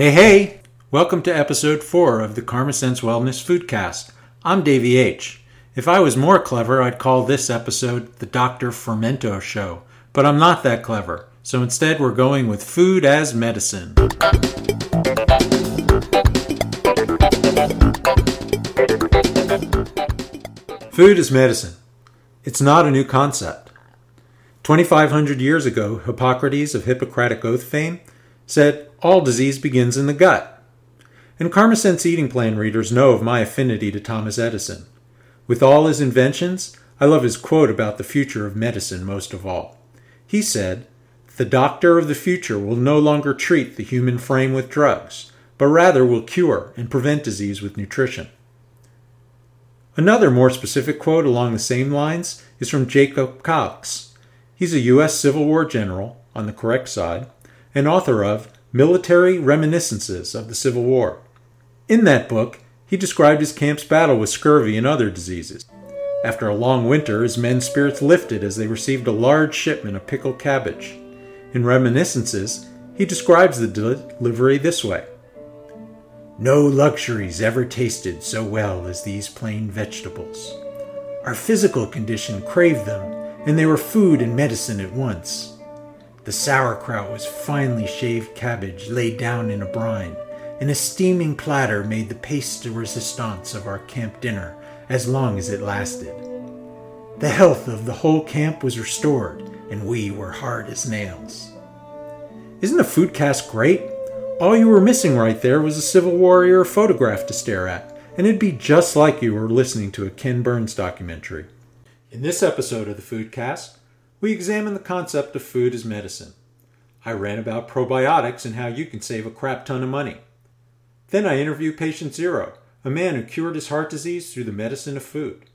Hey, hey! Welcome to episode 4 of the Karmasense Wellness Foodcast. I'm Davey H. If I was more clever, I'd call this episode the Dr. Fermento Show, but I'm not that clever, so instead we're going with food as medicine. Food is medicine. It's not a new concept. 2,500 years ago, Hippocrates of Hippocratic Oath fame said, All disease begins in the gut. And Karmasense eating plan readers know of my affinity to Thomas Edison. With all his inventions, I love his quote about the future of medicine most of all. He said, The doctor of the future will no longer treat the human frame with drugs, but rather will cure and prevent disease with nutrition. Another more specific quote along the same lines is from Jacob Cox. He's a U.S. Civil War general, on the correct side, and author of Military Reminiscences of the Civil War. In that book, he described his camp's battle with scurvy and other diseases. After a long winter, his men's spirits lifted as they received a large shipment of pickled cabbage. In Reminiscences, he describes the delivery this way No luxuries ever tasted so well as these plain vegetables. Our physical condition craved them, and they were food and medicine at once. The sauerkraut was finely shaved cabbage laid down in a brine, and a steaming platter made the paste de resistance of our camp dinner as long as it lasted. The health of the whole camp was restored, and we were hard as nails. Isn't the foodcast great? All you were missing right there was a Civil War era photograph to stare at, and it'd be just like you were listening to a Ken Burns documentary. In this episode of the Foodcast, we examine the concept of food as medicine. I ran about probiotics and how you can save a crap ton of money. Then I interview Patient Zero, a man who cured his heart disease through the medicine of food.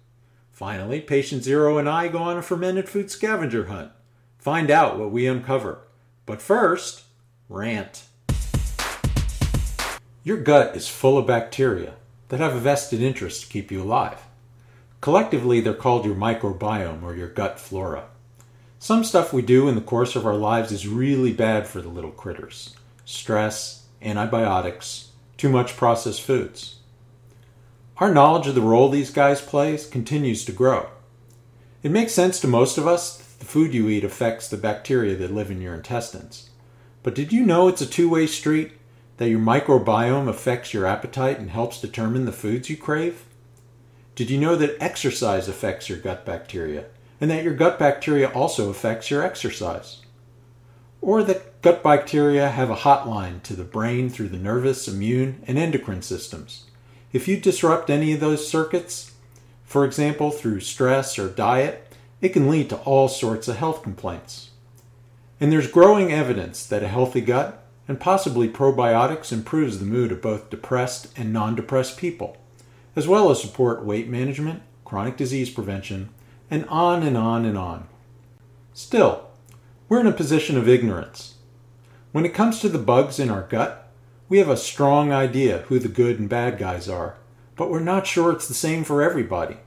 Finally, Patient Zero and I go on a fermented food scavenger hunt. Find out what we uncover. But first, rant. Your gut is full of bacteria that have a vested interest to keep you alive. Collectively, they're called your microbiome or your gut flora. Some stuff we do in the course of our lives is really bad for the little critters stress, antibiotics, too much processed foods. Our knowledge of the role these guys play continues to grow. It makes sense to most of us that the food you eat affects the bacteria that live in your intestines. But did you know it's a two way street? That your microbiome affects your appetite and helps determine the foods you crave? Did you know that exercise affects your gut bacteria and that your gut bacteria also affects your exercise? Or that gut bacteria have a hotline to the brain through the nervous, immune, and endocrine systems. If you disrupt any of those circuits, for example through stress or diet, it can lead to all sorts of health complaints. And there's growing evidence that a healthy gut and possibly probiotics improves the mood of both depressed and non-depressed people, as well as support weight management, chronic disease prevention, and on and on and on. Still, we're in a position of ignorance. When it comes to the bugs in our gut, we have a strong idea who the good and bad guys are, but we're not sure it's the same for everybody.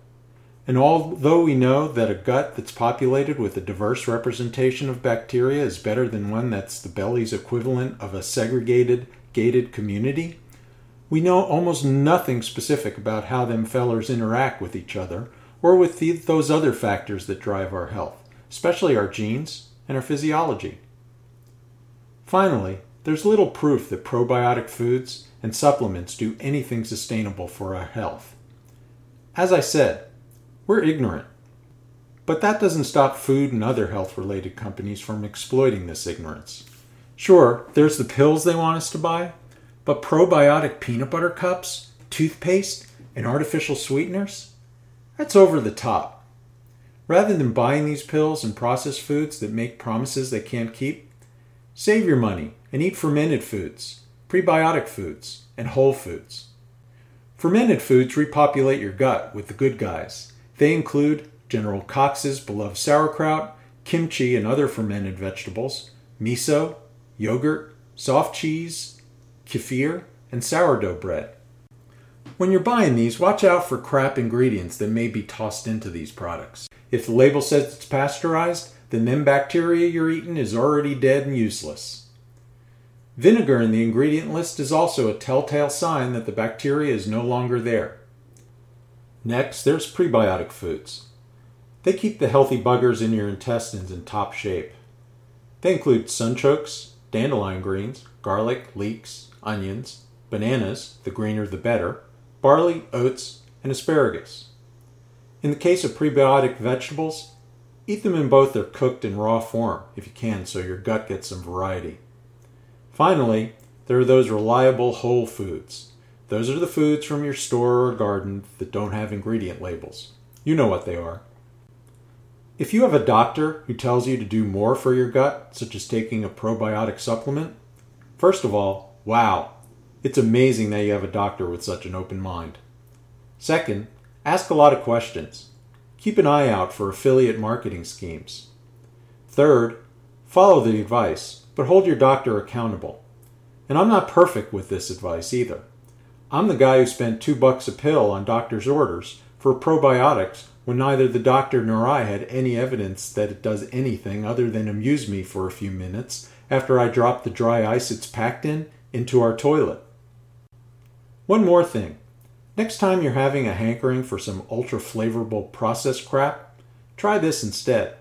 And although we know that a gut that's populated with a diverse representation of bacteria is better than one that's the belly's equivalent of a segregated, gated community, we know almost nothing specific about how them fellers interact with each other or with the, those other factors that drive our health, especially our genes and our physiology. Finally, there's little proof that probiotic foods and supplements do anything sustainable for our health. As I said, we're ignorant. But that doesn't stop food and other health related companies from exploiting this ignorance. Sure, there's the pills they want us to buy, but probiotic peanut butter cups, toothpaste, and artificial sweeteners? That's over the top. Rather than buying these pills and processed foods that make promises they can't keep, save your money and eat fermented foods, prebiotic foods, and whole foods. Fermented foods repopulate your gut with the good guys they include General Cox's beloved sauerkraut, kimchi and other fermented vegetables, miso, yogurt, soft cheese, kefir, and sourdough bread. When you're buying these, watch out for crap ingredients that may be tossed into these products. If the label says it's pasteurized, then them bacteria you're eating is already dead and useless. Vinegar in the ingredient list is also a telltale sign that the bacteria is no longer there. Next, there's prebiotic foods. They keep the healthy buggers in your intestines in top shape. They include sunchokes, dandelion greens, garlic, leeks, onions, bananas, the greener the better, barley, oats, and asparagus. In the case of prebiotic vegetables, eat them in both their cooked and raw form if you can so your gut gets some variety. Finally, there are those reliable whole foods. Those are the foods from your store or garden that don't have ingredient labels. You know what they are. If you have a doctor who tells you to do more for your gut, such as taking a probiotic supplement, first of all, wow, it's amazing that you have a doctor with such an open mind. Second, ask a lot of questions. Keep an eye out for affiliate marketing schemes. Third, follow the advice, but hold your doctor accountable. And I'm not perfect with this advice either. I'm the guy who spent two bucks a pill on doctor's orders for probiotics when neither the doctor nor I had any evidence that it does anything other than amuse me for a few minutes after I drop the dry ice it's packed in into our toilet. One more thing. Next time you're having a hankering for some ultra flavorful processed crap, try this instead.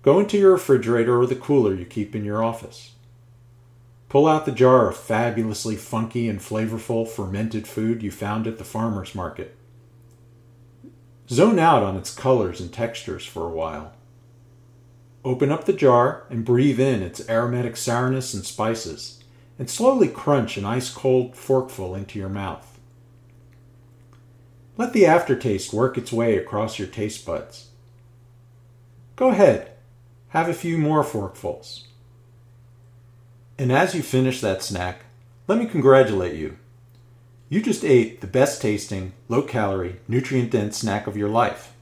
Go into your refrigerator or the cooler you keep in your office. Pull out the jar of fabulously funky and flavorful fermented food you found at the farmer's market. Zone out on its colors and textures for a while. Open up the jar and breathe in its aromatic sourness and spices, and slowly crunch an ice cold forkful into your mouth. Let the aftertaste work its way across your taste buds. Go ahead, have a few more forkfuls. And as you finish that snack, let me congratulate you. You just ate the best tasting, low calorie, nutrient dense snack of your life.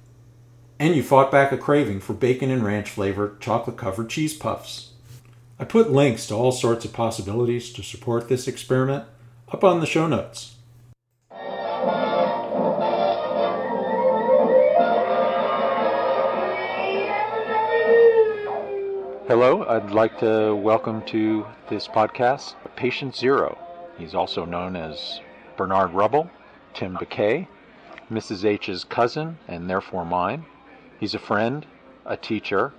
And you fought back a craving for bacon and ranch flavored, chocolate covered cheese puffs. I put links to all sorts of possibilities to support this experiment up on the show notes. Hello, I'd like to welcome to this podcast Patient Zero. He's also known as Barney Rubble, Tim Bakay, Mrs. H's cousin, and therefore mine. He's a friend, a teacher.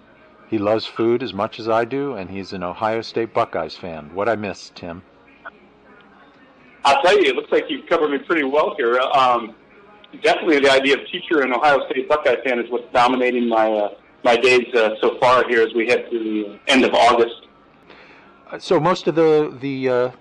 He loves food as much as I do, and he's an Ohio State Buckeyes fan. What I miss, Tim? I'll tell you, it looks like you've covered me pretty well here. Um, definitely, the idea of teacher and Ohio State Buckeye fan is what's dominating my uh, my days uh, so far here as we head to the end of August. So most of the the uh,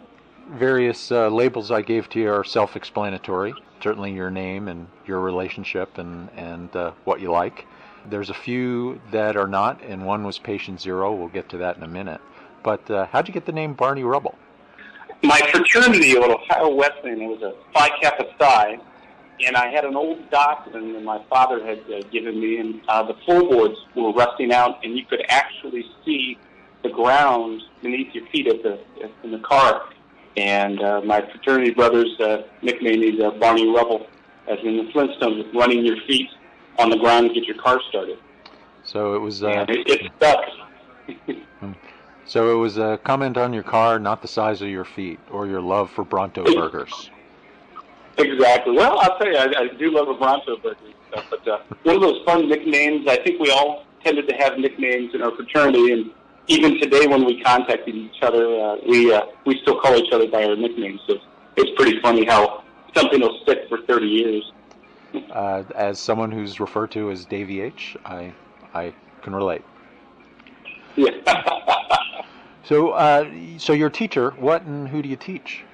various uh, labels I gave to you are self-explanatory. Certainly, your name and your relationship and and uh, what you like. There's a few that are not, and one was Patient Zero. We'll get to that in a minute. But uh, how'd you get the name Barney Rubble? My fraternity at Ohio Wesleyan was a Phi Kappa Psi, and I had an old document that my father had uh, given me, and uh, the floorboards were rusting out, and you could actually see the ground beneath your feet at the in the car and uh, my fraternity brothers uh, nicknamed me uh, Barney Rubble, as in the Flintstones, running your feet on the ground to get your car started. So it was. Uh, it, it stuck. Hmm. so it was a comment on your car, not the size of your feet or your love for Bronto burgers. Exactly. Well, I'll tell you, I, I do love a Bronto burger, but uh, one of those fun nicknames. I think we all tended to have nicknames in our fraternity, and even today when we contacted each other, uh, we uh, we still call each other by our nicknames. So it's pretty funny how something will stick for 30 years. Uh, as someone who's referred to as Davy H, I I can relate. Yeah. so uh, so your teacher, what and who do you teach?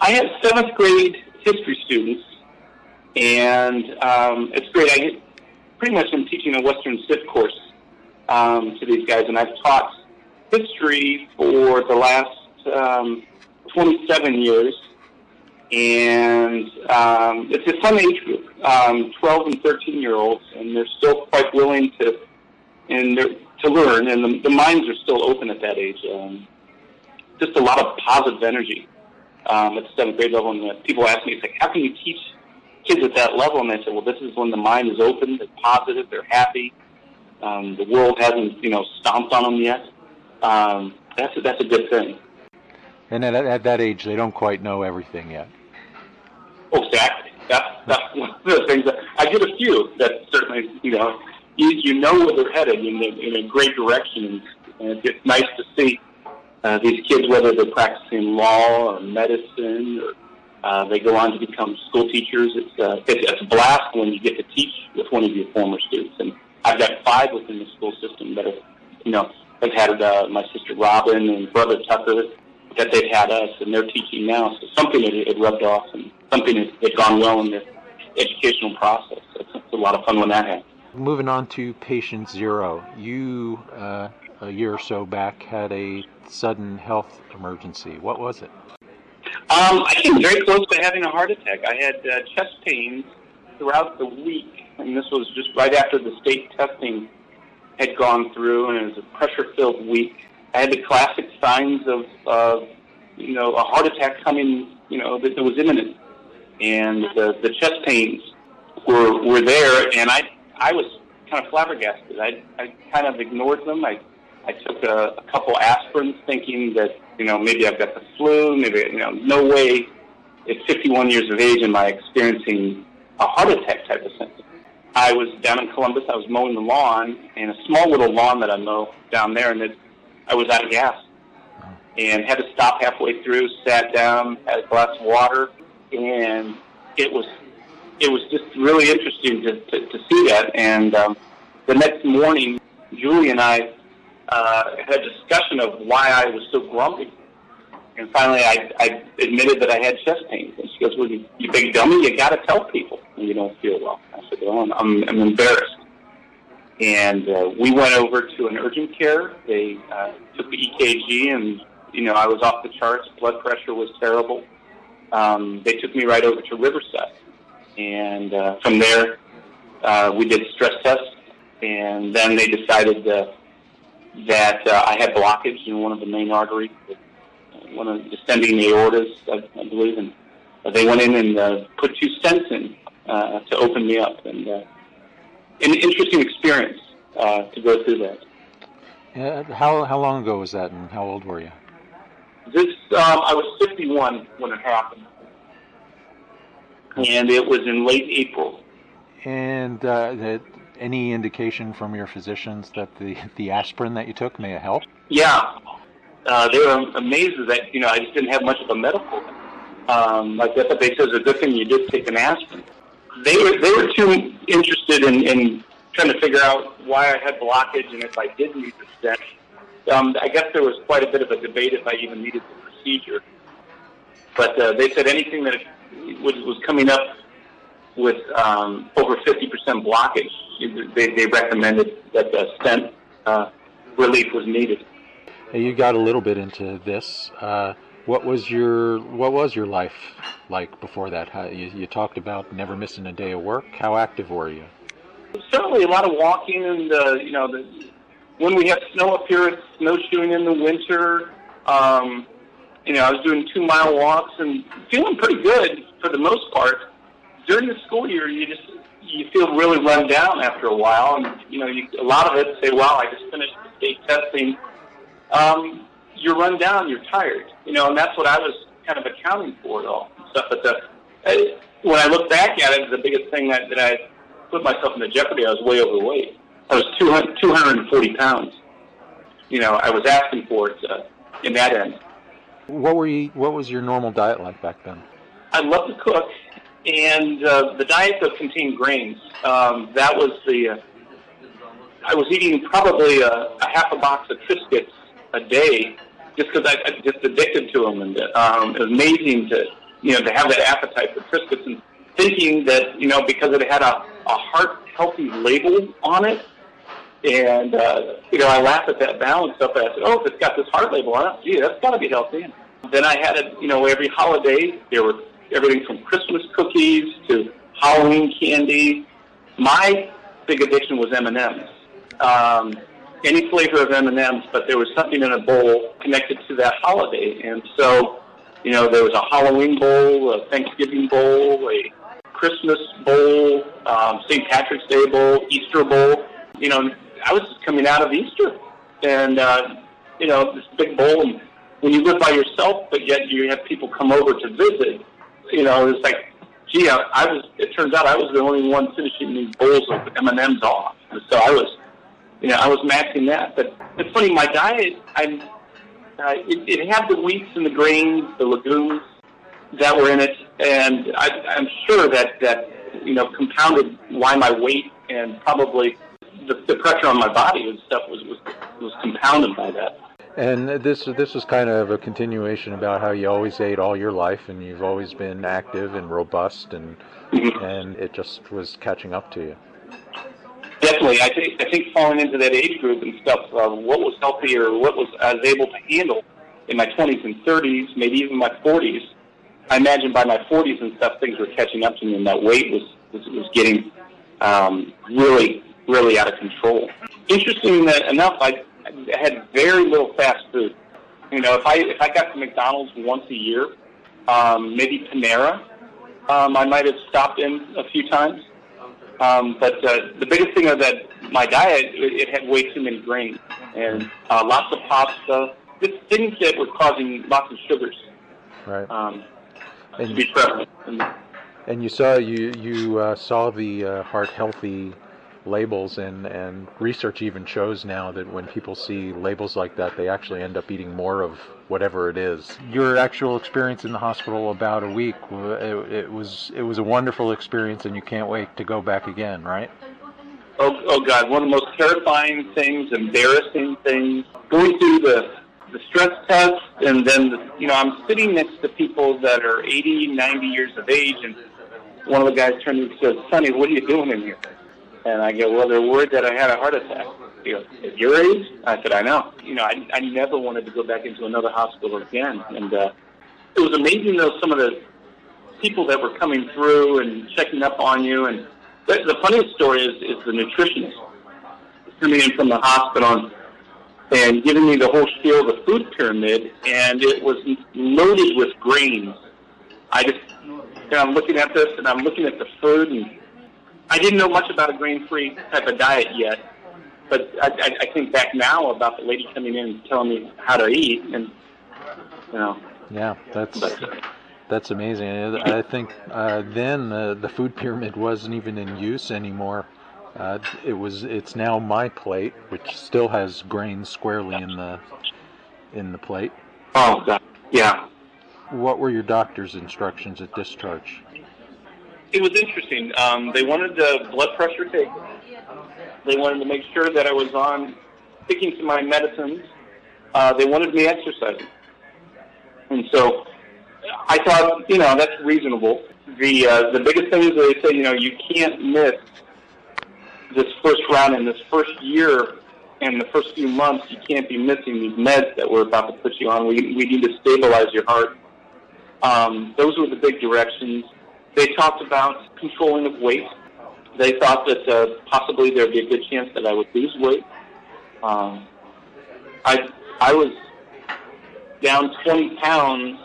I have seventh grade history students, and um, it's great. I pretty much am teaching a Western Civ course um, to these guys, and I've taught history for the last um, 27 years, and um, it's a fun age group, um, 12 and 13 year olds, and they're still quite willing to and to learn, and the, the minds are still open at that age. Um, just a lot of positive energy um, at the seventh grade level, and people ask me, it's like, how can you teach kids at that level? And I said, well, this is when the mind is open, they're positive, they're happy, um, the world hasn't, you know, stomped on them yet. Um, that's a, that's a good thing. And at, at that age, they don't quite know everything yet. That's one of the things that I get a few that certainly you know you, you know where they're headed in a, in a great direction, and it's nice to see uh, these kids whether they're practicing law or medicine or uh, they go on to become school teachers. It's, uh, it's it's a blast when you get to teach with one of your former students, and I've got five within the school system that have you know have had uh, my sister Robin and brother Tucker that they've had us, and they're teaching now. So something that it rubbed off, and something that had gone well in the educational process. It's, it's a lot of fun when that happens. Moving on to patient zero, you uh, a year or so back had a sudden health emergency. What was it? Um, I came very close to having a heart attack. I had uh, chest pains throughout the week, and this was just right after the state testing had gone through, and it was a pressure-filled week. I had the classic signs of, uh, you know, a heart attack coming, you know, that, that was imminent, and the, the chest pains were were there, and I I was kind of flabbergasted. I I kind of ignored them. I I took a, a couple aspirins, thinking that you know maybe I've got the flu. Maybe you know, no way. At 51 years of age, am I experiencing a heart attack type of symptom? I was down in Columbus. I was mowing the lawn, and a small little lawn that I mow down there, and it, I was out of gas, and had to stop halfway through. Sat down, had a glass of water, and it was it was just really interesting to, to, to see that. And um, the next morning, Julie and I uh, had a discussion of why I was so grumpy. And finally, I, I admitted that I had chest pains. And she goes, "Well, you, you big dummy, you got to tell people when you don't feel well." I said, "Well, I'm, I'm, embarrassed." And uh, we went over to an urgent care. They uh, took the EKG, and you know, I was off the charts. Blood pressure was terrible. Um, they took me right over to Riverside, and uh, from there, uh, we did stress tests, and then they decided uh, that uh, I had blockage in one of the main arteries, one of the descending aortas, I, I believe, and uh, they went in and uh, put two stents in uh, to open me up, and uh, an interesting experience uh, to go through that. Uh, how how long ago was that, and how old were you? This um, I was 51 when it happened, and it was in late April. And uh, that any indication from your physicians that the the aspirin that you took may have helped? Yeah, uh, they were amazed that you know I just didn't have much of a medical um, like that. But they said it's a good thing you did take an aspirin. They were they were too interested in, in trying to figure out why I had blockage and if I did need the stent. Um, I guess there was quite a bit of a debate if I even needed the procedure. But uh, they said anything that was, was coming up with um, over 50% blockage, they, they recommended that the stent uh, relief was needed. Hey, you got a little bit into this. Uh, what was your what was your life like before that? How, you, you talked about never missing a day of work. How active were you? Certainly, a lot of walking, and uh, you know, the, when we have snow up here, it's snowshoeing in the winter. Um, you know, I was doing two mile walks and feeling pretty good for the most part. During the school year, you just you feel really run down after a while, and you know, you, a lot of it say, "Wow, I just finished the state testing." Um, you're run down, you're tired, you know, and that's what I was kind of accounting for it all. And stuff, but the, I, when I look back at it, the biggest thing that, that I put myself into jeopardy, I was way overweight. I was 200, 240 pounds. You know, I was asking for it uh, in that end. What were you? What was your normal diet like back then? I love to cook, and uh, the diet that contained grains. Um, that was the. Uh, I was eating probably a, a half a box of Triscuits a day, just because I, I just addicted to them, and um, it was amazing to you know to have that appetite for Triscuits and thinking that you know because it had a, a heart healthy label on it, and uh, you know I laugh at that balance stuff. And I said, oh, if it's got this heart label on it, gee, that's got to be healthy. And then I had it, you know, every holiday there were everything from Christmas cookies to Halloween candy. My big addiction was M and M's. Um, any flavor of M&Ms, but there was something in a bowl connected to that holiday. And so, you know, there was a Halloween bowl, a Thanksgiving bowl, a Christmas bowl, um, St. Patrick's Day bowl, Easter bowl. You know, I was just coming out of Easter. And uh, you know, this big bowl. And when you live by yourself, but yet you have people come over to visit, you know, it's like, gee, I, I was. It turns out I was the only one finishing these bowls of M and M's off, and so I was, you know, I was maxing that. But it's funny, my diet, I'm, uh, it, it had the wheats and the grains, the legumes that were in it, and I, I'm sure that that you know compounded why my weight and probably the, the pressure on my body and stuff was was was compounded by that. And this this was kind of a continuation about how you always ate all your life, and you've always been active and robust, and Mhm. and it just was catching up to you. Definitely, I think I think falling into that age group and stuff, uh, what was healthy or what was I was able to handle in my 20s and 30s, maybe even my 40s. I imagine by my 40s and stuff, things were catching up to me, and that weight was was, was getting um, really, really out of control. Interesting enough, I, had very little fast food. You know, if I if I got to McDonald's once a year, um, maybe Panera, um, I might have stopped in a few times. Um, but uh, the biggest thing of that my diet, it, it had way too many grains and uh, lots of pasta. Just things that were causing lots of sugars Right. um, to And be prevalent. And, and you saw you you uh, saw the uh, heart healthy labels, and and research even shows now that when people see labels like that, they actually end up eating more of whatever it is. Your actual experience in the hospital about a week, it, it was it was a wonderful experience, and you can't wait to go back again, right? oh, oh God, one of the most terrifying things, embarrassing things, going through the the stress test, and then the, you know I'm sitting next to people that are 80, 90 years of age, and one of the guys turned to me and says, "Sonny, what are you doing in here?" And I go, "Well, they're worried that I had a heart attack." He goes, "At your age?" I said, "I know. You know, I, I never wanted to go back into another hospital again." And uh, it was amazing, though, some of the people that were coming through and checking up on you. And the, the funniest story is, is the nutritionist coming in from the hospital and, and giving me the whole spiel of the food pyramid, and it was loaded with grains. I just, know, I'm looking at this and I'm looking at the food, and I didn't know much about a grain-free type of diet yet. But I, I, I think back now about the lady coming in and telling me how to eat, and you know, Yeah, that's but that's amazing. I think uh, then uh, the food pyramid wasn't even in use anymore. Uh, it was. It's now my plate, which still has grains squarely in the in the plate. oh god, yeah. What were your doctor's instructions at discharge? It was interesting. Um, they wanted the blood pressure taken. They wanted to make sure that I was on sticking to my medicines. Uh, they wanted me exercising, and so I thought, you know, that's reasonable. The uh, the biggest thing is they say, you know, you can't miss this first round in this first year and the first few months. You can't be missing these meds that we're about to put you on. We we need to stabilize your heart. Um, those were the big directions. They talked about controlling of weight. They thought that uh, possibly there'd be a good chance that I would lose weight. Um, I I was down 20 pounds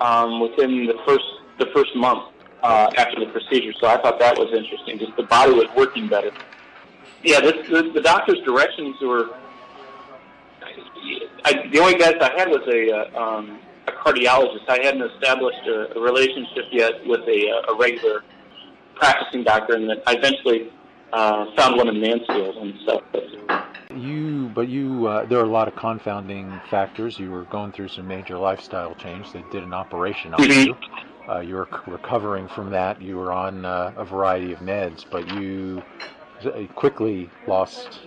um, within the first the first month uh, after the procedure, so I thought that was interesting. Just the body was working better. Yeah, this, the, the doctor's directions were. I, the only guys I had was a uh, um, cardiologist. I hadn't established a, a relationship yet with a, uh, a regular practicing doctor, and then I eventually uh, found one in Mansfield and stuff. You, but you, uh, there are a lot of confounding factors. You were going through some major lifestyle change. They did an operation on Mhm. you. Uh, you were c- recovering from that. You were on uh, a variety of meds, but you quickly lost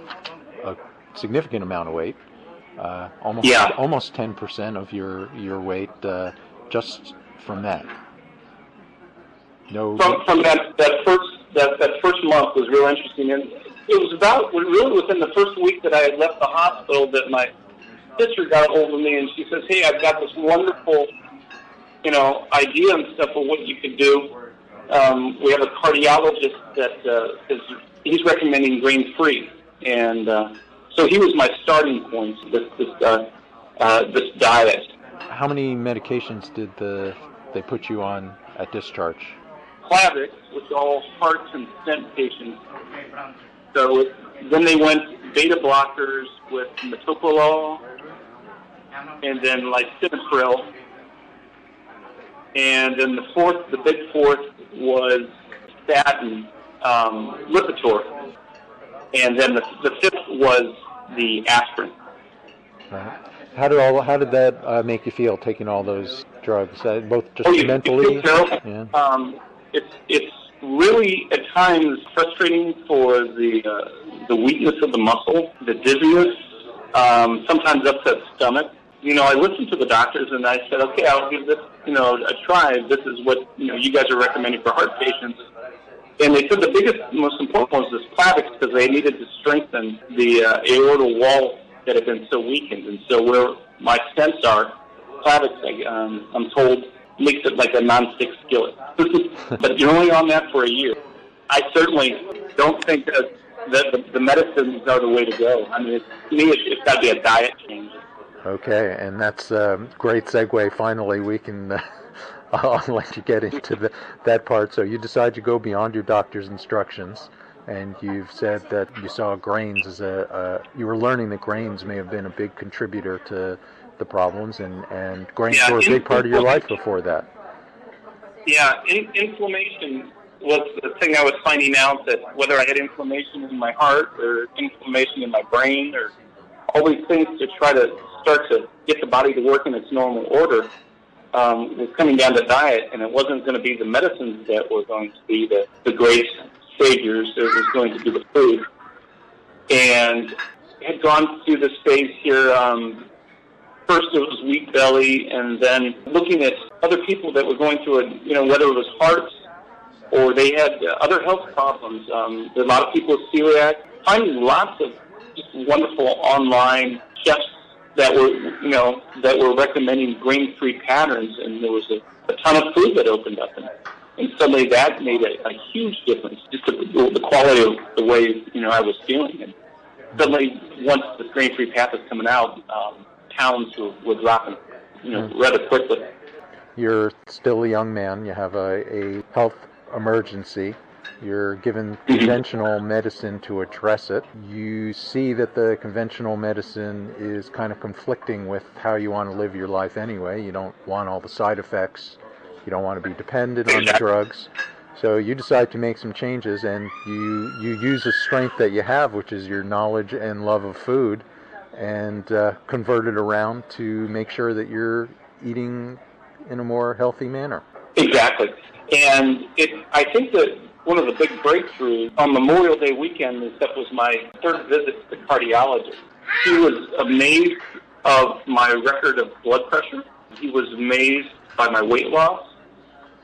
a significant amount of weight. Uh, almost, Yeah. almost ten percent of your your weight uh, just from that. No, from from that that first that that first month was real interesting, and it was about really within the first week that I had left the hospital that my sister got a hold of me and she says, "Hey, I've got this wonderful, you know, idea and stuff of what you could do. Um, we have a cardiologist that uh, is he's recommending grain free, and uh, so he was my starting point. This this uh, uh, this diet." how many medications did the they put you on at discharge? Plavix, which all heart and stent patients. So it, then they went beta blockers with metoprolol, and then lisinopril, and then the fourth, the big fourth was statin, um, Lipitor, and then the, the fifth was the aspirin. Right. How did all how did that uh, make you feel taking all those drugs? Uh, both just Oh, you, mentally. you feel terrible. Yeah. Um, it's it's really at times frustrating for the uh, the weakness of the muscle, the dizziness, um, sometimes upset stomach. You know, I listened to the doctors and I said, okay, I'll give this you know a try. This is what you know you guys are recommending for heart patients. And they said the biggest, most important one was this Plavix because they needed to strengthen the uh, aortal wall that had been so weakened. And so where my stents are, Plavix, I, um, I'm told, makes it like a non-stick skillet. but you're only on that for a year. I certainly don't think that, that the, the medicines are the way to go. I mean, it, to me, it, it's got to be a diet change. Okay, and that's a great segue. Finally, we can. Uh, I'll let you get into the, that part. So you decide to go beyond your doctor's instructions, and you've said that you saw grains as a. Uh, you were learning that grains may have been a big contributor to the problems, and and grains Yeah, were a big part of your life before that. Yeah, in, inflammation was the thing I was finding out that whether I had inflammation in my heart or inflammation in my brain or all these things to try to start to get the body to work in its normal order um, was coming down to diet, and it wasn't going to be the medicines that were going to be the, the great saviors. It was going to be the food. And had gone through this phase here um, first it was wheat belly, and then looking at other people that were going through it, you know, whether it was hearts or they had other health problems. Um, a lot of people with celiac. Finding lots of just wonderful online chefs that were, you know, that were recommending grain-free patterns, and there was a, a ton of food that opened up, and, and suddenly that made a, a huge difference, just the, the quality of the way, you know, I was feeling. And suddenly, once the grain-free path was coming out, um, pounds were, were dropping, you know, rather quickly. You're still a young man. You have a, a health emergency. You're given conventional medicine to address it. You see that the conventional medicine is kind of conflicting with how you want to live your life anyway. You don't want all the side effects. You don't want to be dependent on the drugs. So you decide to make some changes and you, you use the strength that you have, which is your knowledge and love of food, and uh, convert it around to make sure that you're eating in a more healthy manner. Exactly. And it, I think that one of the big breakthroughs on Memorial Day weekend that was my third visit to the cardiologist. He was amazed of my record of blood pressure. He was amazed by my weight loss.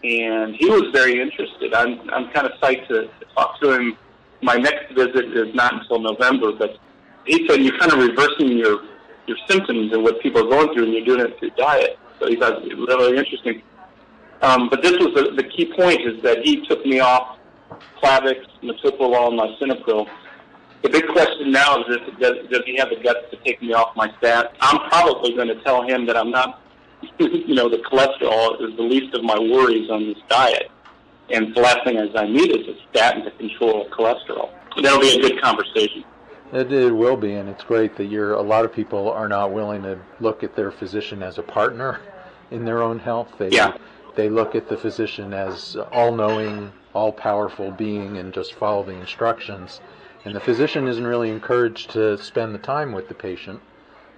And he was very interested. I'm, I'm kind of psyched to, to talk to him. My next visit is not until November, but he said you're kind of reversing your, your symptoms and what people are going through, and you're doing it through diet. So he thought it was really interesting. Um, but this was the, the key point is that he took me off Plavix, metoprolol, and lisinopril. The big question now is if does, does he have the guts to take me off my stat? I'm probably going to tell him that I'm not, you know, the cholesterol is the least of my worries on this diet. And the last thing is I need is a statin to control cholesterol. That'll be a good conversation. It, it will be, and it's great that you're. A lot of people are not willing to look at their physician as a partner in their own health. They Yeah. they look at the physician as all-knowing, all-powerful being, and just follow the instructions. And the physician isn't really encouraged to spend the time with the patient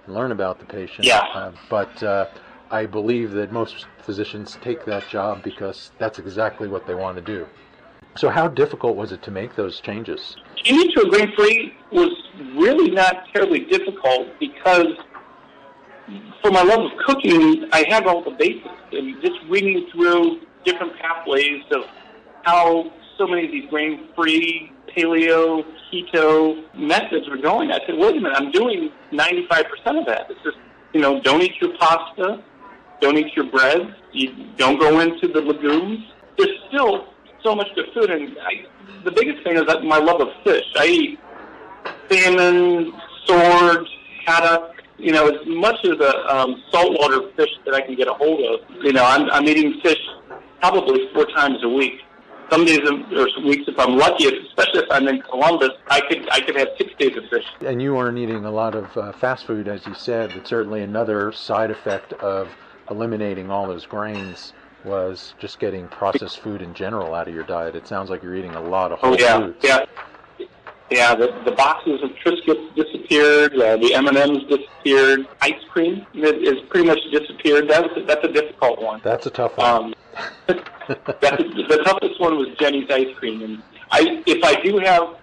and learn about the patient. Yeah. Uh, but uh, I believe that most physicians take that job because that's exactly what they want to do. So, how difficult was it to make those changes? Changing to a grain free was really not terribly difficult because for my love of cooking, I had all the basics and just reading through different pathways of how so many of these grain free, paleo, keto methods were going. I said, wait a minute, I'm doing 95% of that. It's just, you know, don't eat your pasta, don't eat your bread, you don't go into the legumes. There's still so much good food, and I, the biggest thing is that my love of fish. I eat salmon, sword, haddock, you know, as much of the um, saltwater fish that I can get a hold of. You know, I'm, I'm eating fish probably four times a week. Some days or weeks, if I'm lucky, especially if I'm in Columbus, I could I could have six days of fish. And you aren't eating a lot of uh, fast food, as you said. But certainly another side effect of eliminating all those grains was just getting processed food in general out of your diet. It sounds like you're eating a lot of whole oh, yeah, foods. Yeah, yeah. The, the boxes of Triscuits disappeared. Uh, the M and M's disappeared. Ice cream is pretty much disappeared. That's that's a difficult one. That's a tough one. Um, that's the toughest one was Jeni's ice cream, and I if I do have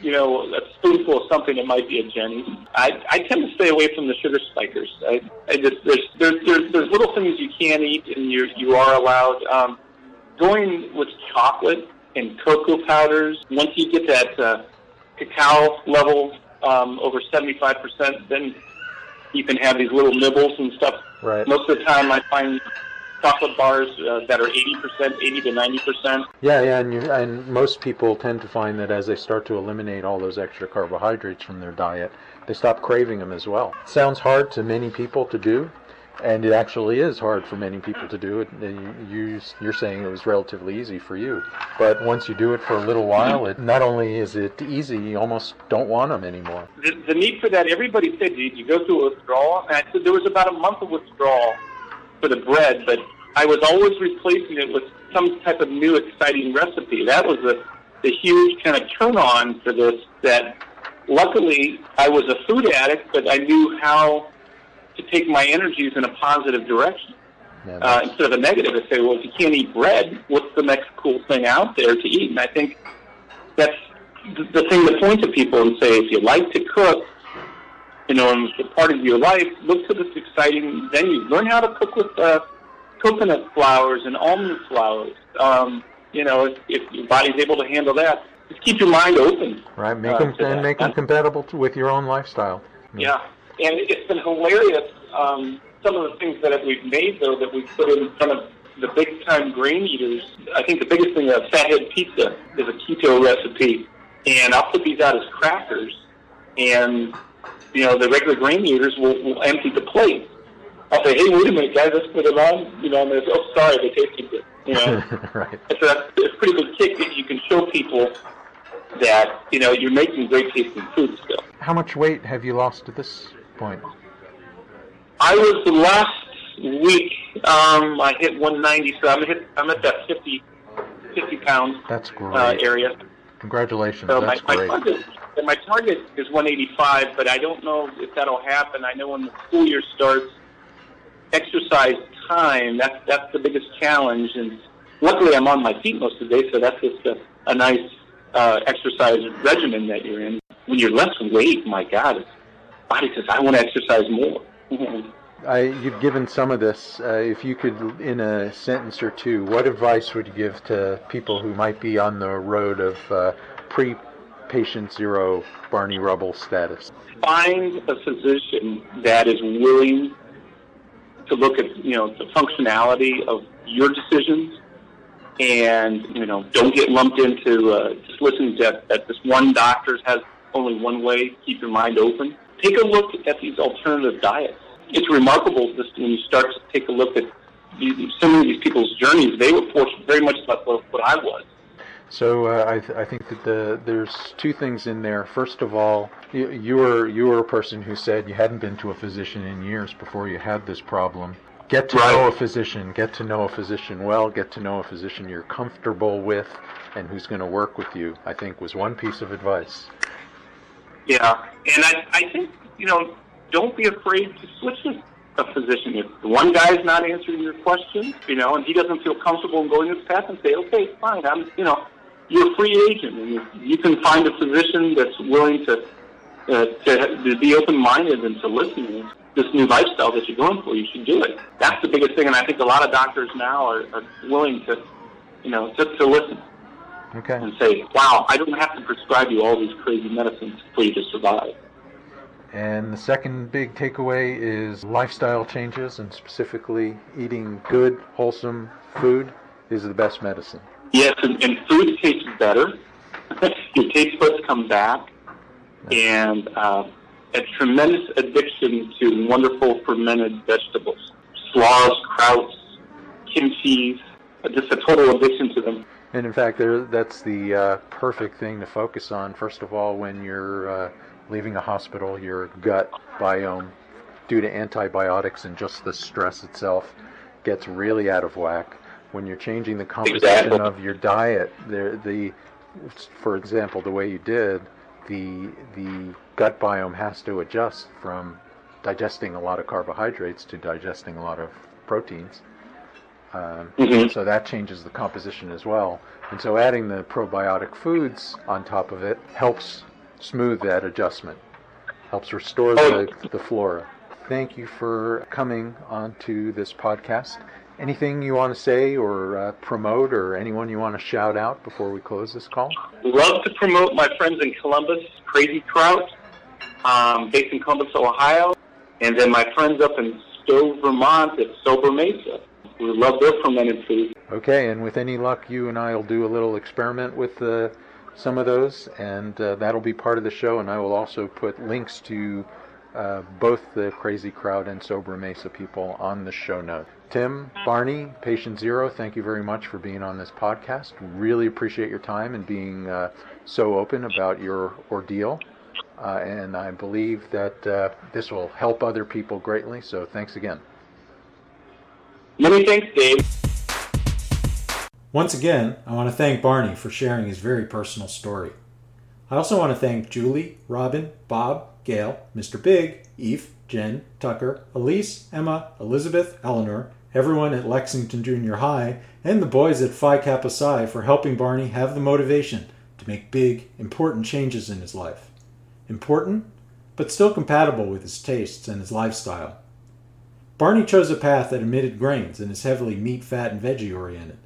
you know, a spoonful of something, it might be a Jeni's. I, I tend to stay away from the sugar spikers. I, I just there's, there's there's there's little things you can eat and you you are allowed. Um, going with chocolate and cocoa powders. Once you get that uh, cacao level um, over 75%, then you can have these little nibbles and stuff. Right. Most of the time, I find chocolate bars uh, that are 80%, 80 to 90%. Yeah, yeah, and, you, and most people tend to find that as they start to eliminate all those extra carbohydrates from their diet, they stop craving them as well. It sounds hard to many people to do, and it actually is hard for many people to do it. You, you're saying it was relatively easy for you, but once you do it for a little while, it not only is it easy, you almost don't want them anymore. The, the need for that, everybody said you, you go through a withdrawal, and I said there was about a month of withdrawal for the bread, but I was always replacing it with some type of new exciting recipe. That was the, the huge kind of turn on for this that luckily I was a food addict, but I knew how to take my energies in a positive direction. Yeah, uh, instead of a negative, I say, well, if you can't eat bread, what's the next cool thing out there to eat? And I think that's the thing to point to people and say, if you like to cook, you know, and it's a part of your life, look to this exciting venue. Learn how to cook with uh, coconut flours and almond flours. Um, you know, if, if your body's able to handle that, just keep your mind open. Right, make uh, them and make them compatible to, with your own lifestyle. Yeah, and it's been hilarious. Um, some of the things that we've made, though, that we put in front of the big time grain eaters. I think the biggest thing, a fathead pizza, is a keto recipe, and I'll put these out as crackers, and you know the regular grain eaters will, will empty the plate. I'll say, hey, wait a minute, guys, let's put it on. You know, and they're, oh, sorry, they tasted good. You know, right. It's a, it's a pretty good kick that you can show people that you know you're making great tasting food still. How much weight have you lost at this point? I was the last week. Um, I hit 190, so I'm hit. I'm at that 50, 50 pounds. That's great. Uh, area. Congratulations. So That's my, great. My target, my target is 185, but I don't know if that'll happen. I know when the school year starts, exercise time that's that's the biggest challenge. And luckily, I'm on my feet most of the day, so that's just a, a nice uh, exercise regimen that you're in. When you're less weight, my God, body says, I want to exercise more. I, you've given some of this. Uh, if you could, in a sentence or two, what advice would you give to people who might be on the road of uh, pre-patient zero Barney Rubble status? Find a physician that is willing to look at you know the functionality of your decisions and you know don't get lumped into uh, just listening to that this one doctor has only one way. Keep your mind open. Take a look at these alternative diets. It's remarkable just when you start to take a look at these, some of these people's journeys. They were forced very much like what, what I was. So uh, I, th- I think that the, there's two things in there. First of all, you, you were you were a person who said you hadn't been to a physician in years before you had this problem. Get to right. know a physician. Get to know a physician well. Get to know a physician you're comfortable with and who's going to work with you. I think was one piece of advice. Yeah, and I I think you know don't be afraid to switch a physician. If one guy's not answering your questions, you know, and he doesn't feel comfortable in going this path, and say, okay, fine, I'm you know you're a free agent, and if you can find a physician that's willing to uh, to, to be open-minded and to listen this new lifestyle that you're going for, you should do it. That's the biggest thing, and I think a lot of doctors now are, are willing to, you know, to, to listen. Okay. And say, wow, I don't have to prescribe you all these crazy medicines for you to survive. And the second big takeaway is lifestyle changes, and specifically eating good, wholesome food is the best medicine. Yes, and, and food tastes better. Your taste buds come back, and uh, a tremendous addiction to wonderful fermented vegetables, slaws, krauts, kimchi, just a total addiction to them. And in fact, that's the uh, perfect thing to focus on. First of all, when you're uh, leaving a hospital, your gut biome, due to antibiotics and just the stress itself, gets really out of whack. When you're changing the composition Exactly. of your diet, there, the, for example, the way you did, the the gut biome has to adjust from digesting a lot of carbohydrates to digesting a lot of proteins. Um, Mhm. So that changes the composition as well. And so adding the probiotic foods on top of it helps smooth that adjustment, helps restore the, the flora. Thank you for coming onto this podcast. Anything you want to say or uh, promote or anyone you want to shout out before we close this call? Love to promote my friends in Columbus, Crazy Kraut, um, based in Columbus, Ohio, and then my friends up in Stowe, Vermont at Sobremesa. We love their fermented food. Okay, and with any luck, you and I will do a little experiment with uh, some of those, and uh, that'll be part of the show. And I will also put links to uh, both the Crazy Kraut and Sobremesa people on the show note. Tim, Barney, Patient Zero, thank you very much for being on this podcast. Really appreciate your time and being uh, so open about your ordeal. Uh, and I believe that uh, this will help other people greatly. So thanks again. Many thanks, Dave. Once again, I want to thank Barney for sharing his very personal story. I also want to thank Julie, Robin, Bob, Gail, Mr. Big, Eve, Jen, Tucker, Elise, Emma, Elizabeth, Eleanor, everyone at Lexington Junior High, and the boys at Phi Kappa Psi for helping Barney have the motivation to make big, important changes in his life. Important, but still compatible with his tastes and his lifestyle. Barney chose a path that omitted grains and is heavily meat, fat, and veggie oriented.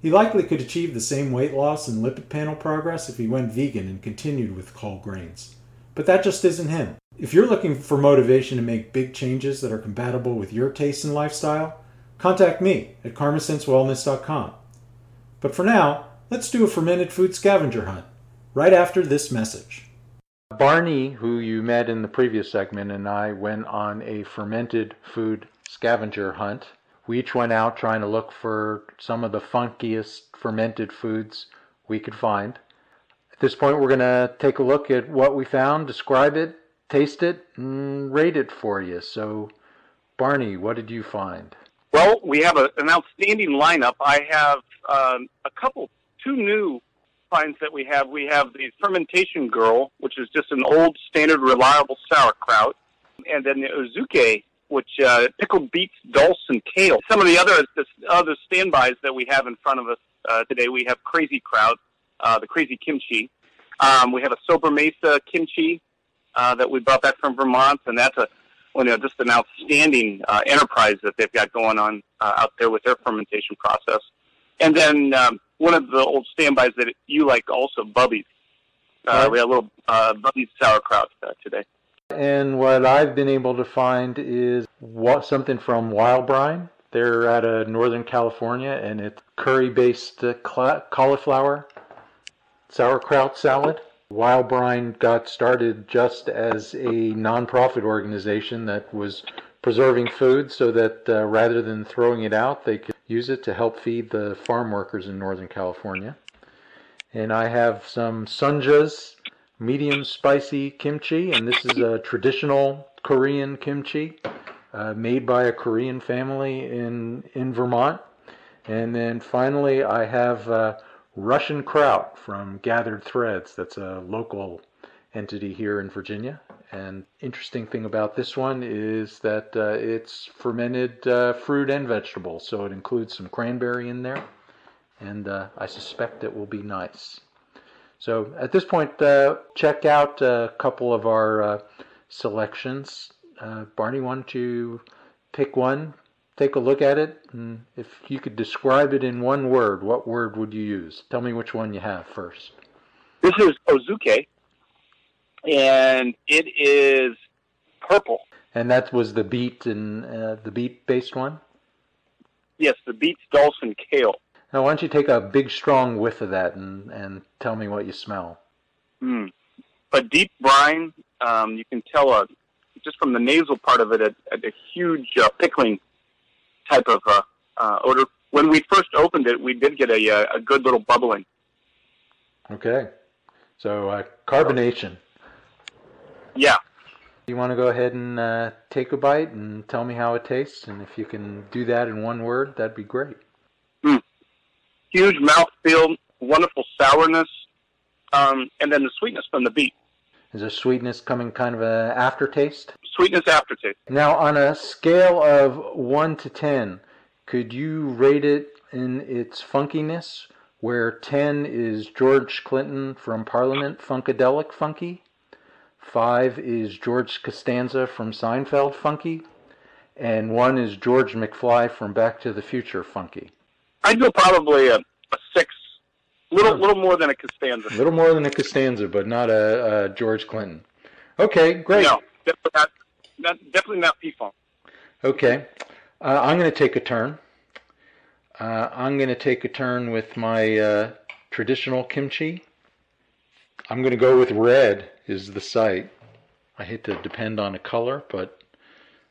He likely could achieve the same weight loss and lipid panel progress if he went vegan and continued with whole grains. But that just isn't him. If you're looking for motivation to make big changes that are compatible with your taste and lifestyle, contact me at karmasensewellness.com. But for now, let's do a fermented food scavenger hunt right after this message. Barney, who you met in the previous segment, and I went on a fermented food scavenger hunt. We each went out trying to look for some of the funkiest fermented foods we could find. At this point, we're going to take a look at what we found, describe it, taste it, and rate it for you. So, Barney, what did you find? Well, we have a, an outstanding lineup. I have um, a couple, two new finds that we have. We have the Fermentation Girl, which is just an old, standard, reliable sauerkraut, and then the Ozuke, which uh, pickled beets, dulse, and kale. Some of the other the other standbys that we have in front of us uh, today, we have Crazy Kraut, uh, the Crazy Kimchi. Um, we have a Sobremesa Kimchi uh, that we brought back from Vermont, and that's a you know, just an outstanding uh, enterprise that they've got going on uh, out there with their fermentation process. And then um, one of the old standbys that you like also, Bubby's. Uh. We had a little uh, Bubby's sauerkraut uh, today. And what I've been able to find is what, something from Wild Brine. They're out of Northern California, and it's curry-based uh, cla- cauliflower sauerkraut salad. Wild Brine got started just as a nonprofit organization that was preserving food so that uh, rather than throwing it out, they could use it to help feed the farm workers in Northern California. And I have some Sunja's medium spicy kimchi, and this is a traditional Korean kimchi uh, made by a Korean family in in Vermont. And then finally, I have uh, Russian kraut from Gathered Threads. That's a local entity here in Virginia. And interesting thing about this one is that uh, it's fermented uh, fruit and vegetables, so it includes some cranberry in there, and uh, I suspect it will be nice. So at this point, uh, check out a couple of our uh, selections. Uh, Barney, why don't you pick one, take a look at it, and if you could describe it in one word, what word would you use? Tell me which one you have first. This is Ozuke, and it is purple. And that was the beet and uh, the beet-based one. Yes, the beets, dulse, and kale. Now, why don't you take a big, strong whiff of that and, and tell me what you smell? Mm. A deep brine. Um, you can tell a, just from the nasal part of it a, a, a huge uh, pickling type of uh, uh, odor when we first opened it, we did get a uh, a good little bubbling. Okay. So uh, carbonation. Yeah. You want to go ahead and uh, take a bite and tell me how it tastes, and if you can do that in one word, that'd be great. Huge mouthfeel, wonderful sourness, um, and then the sweetness from the beet. Is there sweetness coming kind of a aftertaste? Sweetness aftertaste. Now, on a scale of 1 to 10, could you rate it in its funkiness, where 10 is George Clinton from Parliament Funkadelic Funky, 5 is George Costanza from Seinfeld Funky, and 1 is George McFly from Back to the Future Funky? I'd go probably a, a six, little little more than a Costanza. A little more than a Costanza, but not a, a George Clinton. Okay, great. No, definitely not, not definitely not P-Funk. Okay. Uh, I'm going to take a turn. Uh, I'm going to take a turn with my uh, traditional kimchi. I'm going to go with red is the site. I hate to depend on a color, but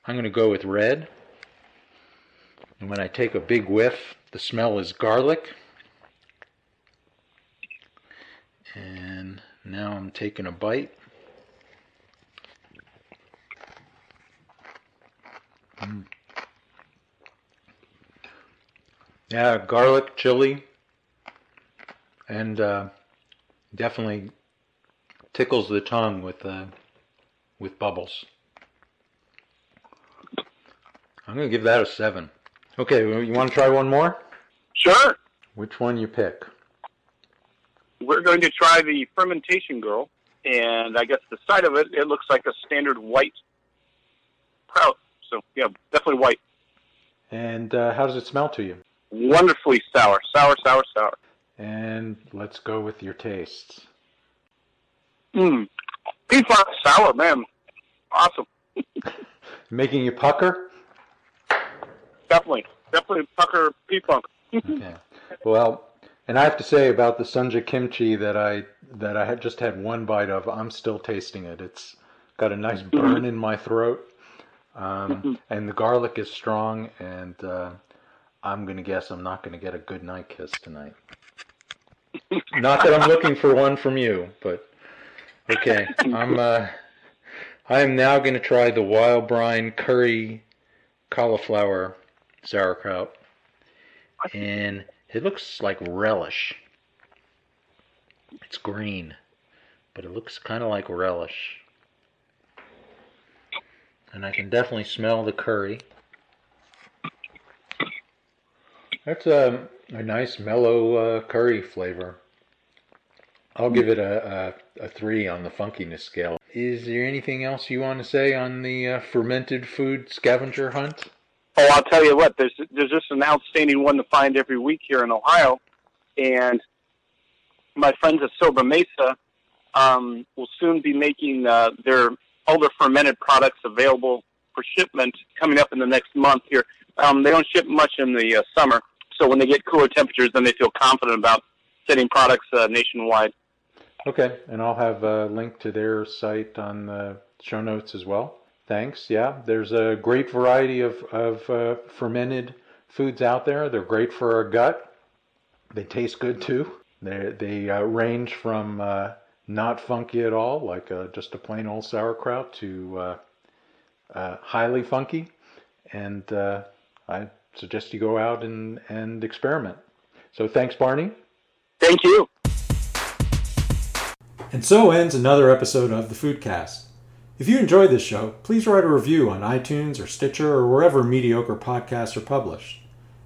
I'm going to go with red. And when I take a big whiff, the smell is garlic. And now I'm taking a bite. Yeah, garlic, chili, and uh, definitely tickles the tongue with uh, with bubbles. I'm gonna give that a seven. Okay, you want to try one more? Sure. Which one you pick? We're going to try the fermentation girl, and I guess the side of it, it looks like a standard white kraut. So yeah, definitely white. And uh, how does it smell to you? Wonderfully sour, sour, sour, sour. And let's go with your tastes. Mmm. P-Funk sour, man. Awesome. Making you pucker? Definitely, definitely pucker P-Funk. Yeah. Well, and I have to say about the Sunja kimchi that I that I had just had one bite of. I'm still tasting it. It's got a nice burn in my throat, um, and the garlic is strong. And uh, I'm gonna guess I'm not gonna get a good night kiss tonight. not that I'm looking for one from you, but okay. I'm. Uh, I am now gonna try the wild brine curry cauliflower sauerkraut and it looks like relish. It's green, but it looks kind of like relish. And I can definitely smell the curry. That's a, a nice mellow uh, curry flavor. I'll give it a, a, three on the funkiness scale. Is there anything else you want to say on the uh, fermented food scavenger hunt? Oh, I'll tell you what. There's there's just an outstanding one to find every week here in Ohio, and my friends at Sobremesa um, will soon be making uh, their older fermented products available for shipment coming up in the next month here. Um, they don't ship much in the uh, summer, so when they get cooler temperatures, then they feel confident about sending products uh, nationwide. Okay, and I'll have a link to their site on the show notes as well. Thanks. Yeah, there's a great variety of, of uh, fermented foods out there. They're great for our gut. They taste good too. They, they uh, range from uh, not funky at all, like uh, just a plain old sauerkraut, to uh, uh, highly funky. And uh, I suggest you go out and, and experiment. So thanks, Barney. Thank you. And so ends another episode of the Foodcast. If you enjoyed this show, please write a review on iTunes or Stitcher or wherever mediocre podcasts are published.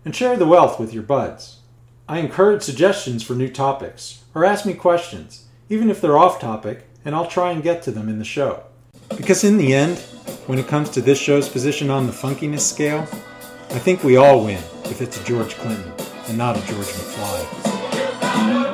And share the wealth with your buds. I encourage suggestions for new topics, or ask me questions, even if they're off topic, and I'll try and get to them in the show. Because in the end, when it comes to this show's position on the funkiness scale, I think we all win if it's a George Clinton and not a George McFly.